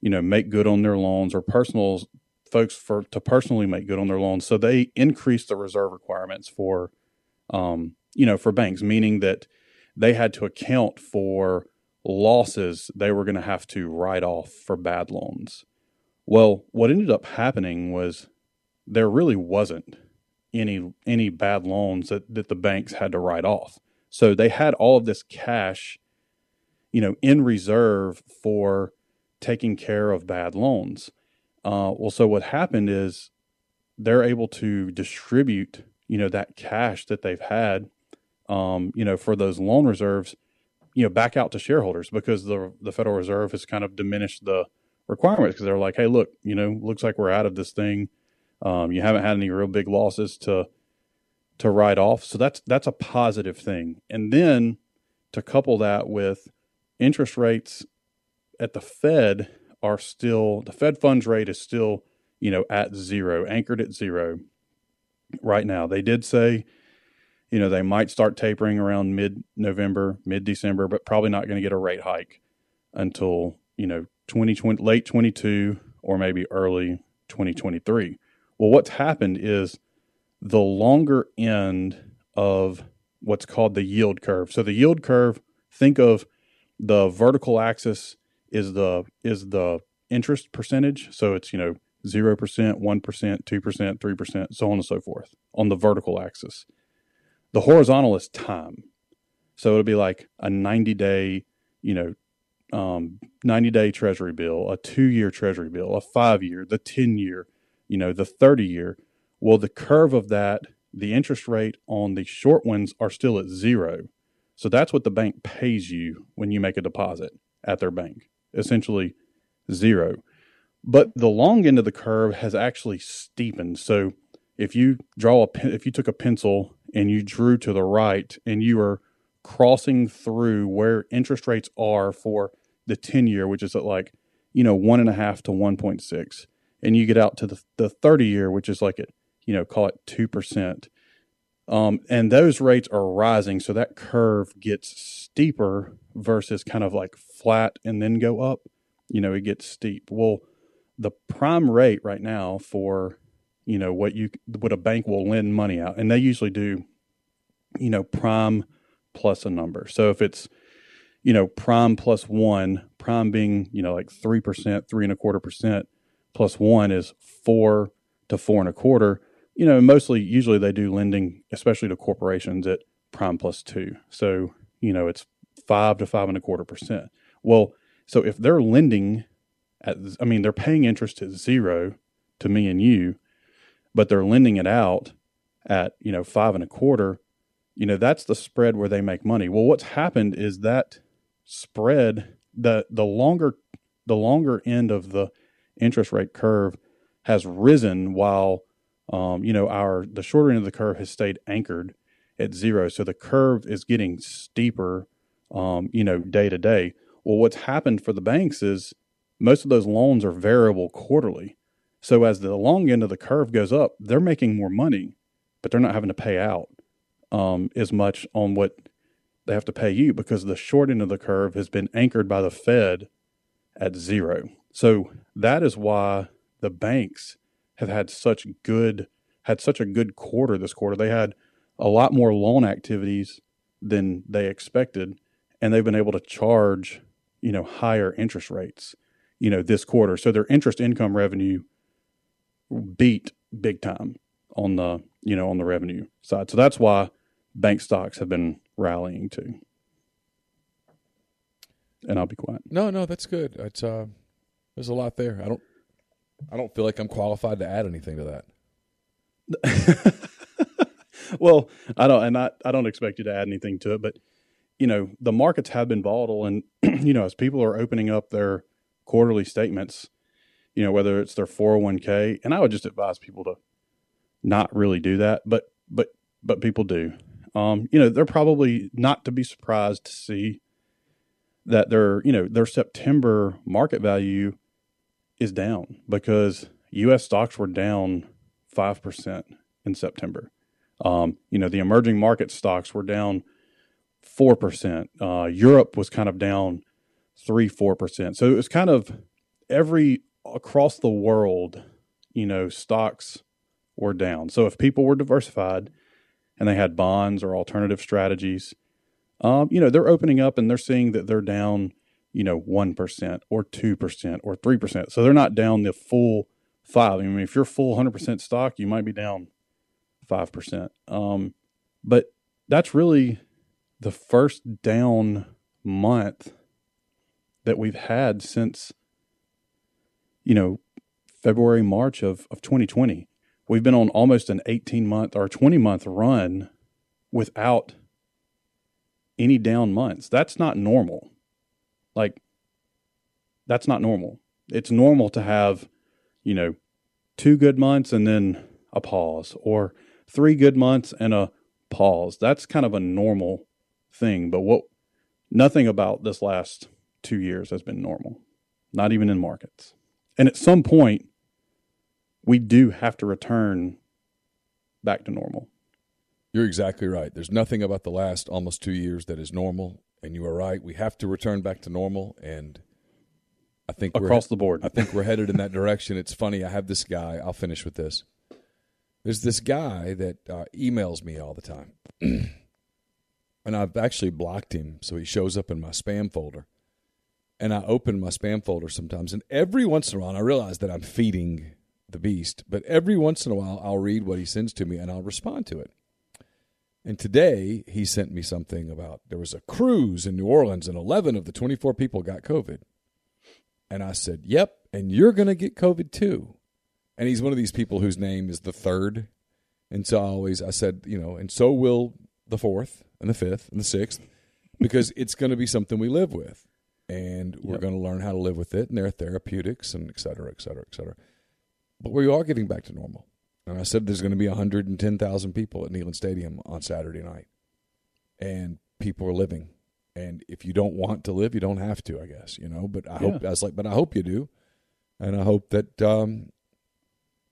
you know, make good on their loans or personal folks for to personally make good on their loans. So they increased the reserve requirements for, um, you know, for banks, meaning that they had to account for losses they were going to have to write off for bad loans. Well, what ended up happening was there really wasn't any any bad loans that, that the banks had to write off. So they had all of this cash, you know, in reserve for taking care of bad loans. Uh, well, so what happened is they're able to distribute, you know, that cash that they've had, um, you know, for those loan reserves, you know, back out to shareholders because the the Federal Reserve has kind of diminished the requirements because they're like, hey, look, you know, looks like we're out of this thing. Um, you haven't had any real big losses to to write off, so that's that's a positive thing. And then to couple that with interest rates at the Fed are still the Fed funds rate is still you know at zero, anchored at zero right now. They did say you know they might start tapering around mid November, mid December, but probably not going to get a rate hike until you know 2020 late 22 or maybe early 2023. Well, what's happened is the longer end of what's called the yield curve. So the yield curve, think of the vertical axis is the is the interest percentage. So it's, you know, 0%, 1%, 2%, 3%, so on and so forth on the vertical axis. The horizontal is time. So it'll be like a 90 day, you know, um, 90 day treasury bill, a two year treasury bill, a five year, the 10 year, you know, the 30 year. Well, the curve of that, the interest rate on the short ones are still at zero. So that's what the bank pays you when you make a deposit at their bank, essentially zero. But the long end of the curve has actually steepened. So if you draw a pen, if you took a pencil and you drew to the right and you are crossing through where interest rates are for the 10 year, which is at like, you know, one and a half to 1.6, and you get out to the, the 30 year, which is like at you know, call it 2%. Um, and those rates are rising. So that curve gets steeper versus kind of like flat and then go up. You know, it gets steep. Well, the prime rate right now for, you know, what you, what a bank will lend money out, and they usually do, you know, prime plus a number. So if it's, you know, prime plus one, prime being, you know, like 3%, three and a quarter percent, plus one is four to four and a quarter. You know, mostly, usually they do lending, especially to corporations at prime plus two. So, you know, it's five to five and a quarter percent. Well, so if they're lending at, I mean, they're paying interest at zero to me and you, but they're lending it out at, you know, five and a quarter, you know, that's the spread where they make money. Well, what's happened is that spread, the, the longer, the longer end of the interest rate curve has risen while um, you know our the shorter end of the curve has stayed anchored at zero. So the curve is getting steeper um, you know day to day. Well what's happened for the banks is most of those loans are variable quarterly so as the long end of the curve goes up they're making more money but they're not having to pay out um, as much on what they have to pay you because the short end of the curve has been anchored by the fed at zero so that is why the banks have had such good had such a good quarter this quarter. They had a lot more loan activities than they expected, and they've been able to charge you know higher interest rates you know this quarter. So their interest income revenue beat big time on the you know on the revenue side. So that's why bank stocks have been rallying too. And I'll be quiet. No, no, that's good. It's uh, there's a lot there. I don't I don't feel like I'm qualified to add anything to that. well, I don't, and I, I don't expect you to add anything to it, but you know, the markets have been volatile, and you know, as people are opening up their quarterly statements, you know, whether it's their 401k, and I would just advise people to not really do that, but but but people do. Um, you know, they're probably not to be surprised to see that their you know their September market value is down because U.S. stocks were down five percent in September. Um, you know, the emerging market stocks were down four percent. Uh, Europe was kind of down three four percent. So it was kind of every across the world. You know, stocks were down. So if people were diversified and they had bonds or alternative strategies, um, you know, they're opening up and they're seeing that they're down you know, 1% or 2% or 3%. So they're not down the full five. I mean, if you're full 100% stock, you might be down 5%. Um, but that's really the first down month that we've had since, you know, February, March of, of 2020. We've been on almost an 18 month or 20 month run without any down months. That's not normal. Like, that's not normal. It's normal to have, you know, two good months and then a pause, or three good months and a pause. That's kind of a normal thing. But what, nothing about this last two years has been normal, not even in markets. And at some point, we do have to return back to normal. You're exactly right. There's nothing about the last almost two years that is normal and you are right. We have to return back to normal, and I think across the board, I think we're headed in that direction. It's funny. I have this guy. I'll finish with this. There's this guy that uh, emails me all the time, and I've actually blocked him, so he shows up in my spam folder. And I open my spam folder sometimes, and every once in a while, I realize that I'm feeding the beast. But every once in a while, I'll read what he sends to me, and I'll respond to it. And today he sent me something about there was a cruise in New Orleans and 11 of the 24 people got COVID. And I said, Yep, and you're going to get COVID too. And he's one of these people whose name is the third. And so I always, I said, you know, and so will the fourth and the fifth and the sixth, because it's going to be something we live with. And we're yep. going to learn how to live with it. And there are therapeutics and et cetera, et cetera, et cetera. But we are getting back to normal. And I said there's going to be 110,000 people at Neyland Stadium on Saturday night. And people are living. And if you don't want to live, you don't have to, I guess, you know. But I yeah. hope I was like, but I hope you do. And I hope that um,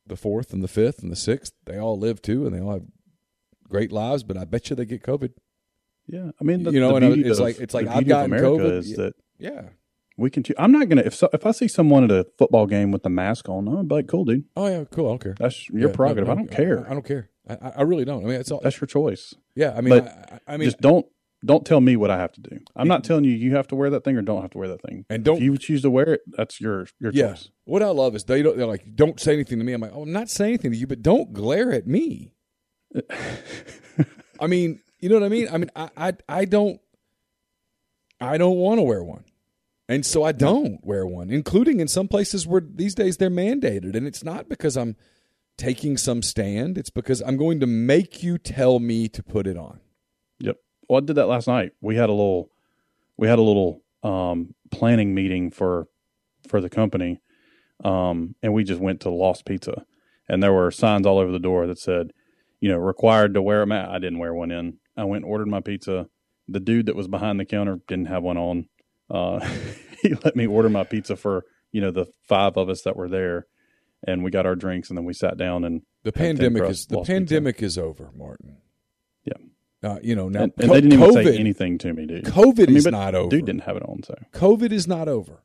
the fourth and the fifth and the sixth, they all live too, and they all have great lives. But I bet you they get COVID. Yeah, I mean, the, You know, and I- it's of- like- it's like I've gotten America COVID. is that Yeah. we can. choo- I'm not gonna if so, if I see someone at a football game with the mask on, I'm like, cool, dude. Oh yeah, cool. I don't care. That's your Yeah, no, prerogative. no, I don't care. I, I don't care. I, I- really don't. I mean, it's all. That's your choice. Yeah, I mean, I, I mean, Just don't don't tell me what I have to do. I'm not telling you you have to wear that thing or don't have to wear that thing. And don't- if you choose to wear it, that's your your yeah. choice. What I love is they don't. They're like, don't say anything to me. I'm like, oh, I'm not saying anything to you, but don't glare at me. I mean, you know what I mean? I mean, I, I, I don't, I don't want to wear one, and so I don't wear one, including in some places where these days they're mandated, and it's not because I'm taking some stand. It's because I'm going to make you tell me to put it on. Yep. Well, I did that last night. We had a little we had a little um, planning meeting for for the company, um, and we just went to Lost Pizza, and there were signs all over the door that said, you know, required to wear a mask. I didn't wear one in. I went and ordered my pizza. The dude that was behind the counter didn't have one on. Uh, he let me order my pizza for you know the five of us that were there, and we got our drinks, and then we sat down and The pandemic is the Lost Pizza. pandemic is over, Martin. Yeah. Uh, you know now, and, and co- they didn't even COVID, say anything to me, dude. COVID I mean, is not over. Dude didn't have it on, so COVID is not over.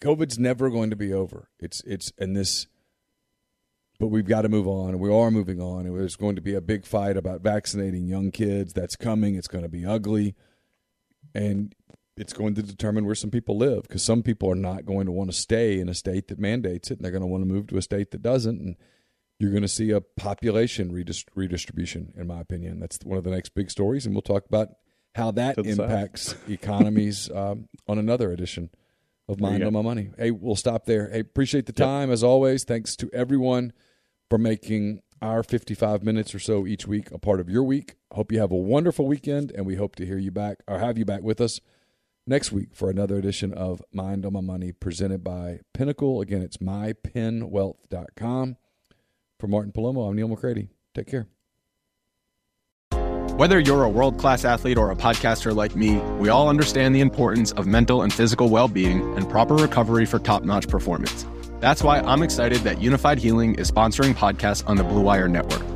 COVID's never going to be over. It's it's and this, but we've got to move on, and we are moving on. And there's going to be a big fight about vaccinating young kids. That's coming. It's going to be ugly, and it's going to determine where some people live because some people are not going to want to stay in a state that mandates it, and they're going to want to move to a state that doesn't. And you're going to see a population redist- redistribution, in my opinion. That's one of the next big stories, and we'll talk about how that To the south. impacts economies um, on another edition of Mind on My Money. Hey, we'll stop there. Hey, appreciate the time as always. Thanks to everyone for making our 55 minutes or so each week a part of your week. Hope you have a wonderful weekend, and we hope to hear you back or have you back with us next week for another edition of Mind on My Money presented by Pinnacle. Again, it's mypinwealth.com. For Martin Palomo, I'm Neil McCready. Take care. Whether you're a world class athlete or a podcaster like me, we all understand the importance of mental and physical well being and proper recovery for top notch performance. That's why I'm excited that Unifyd Healing is sponsoring podcasts on the Blue Wire Network.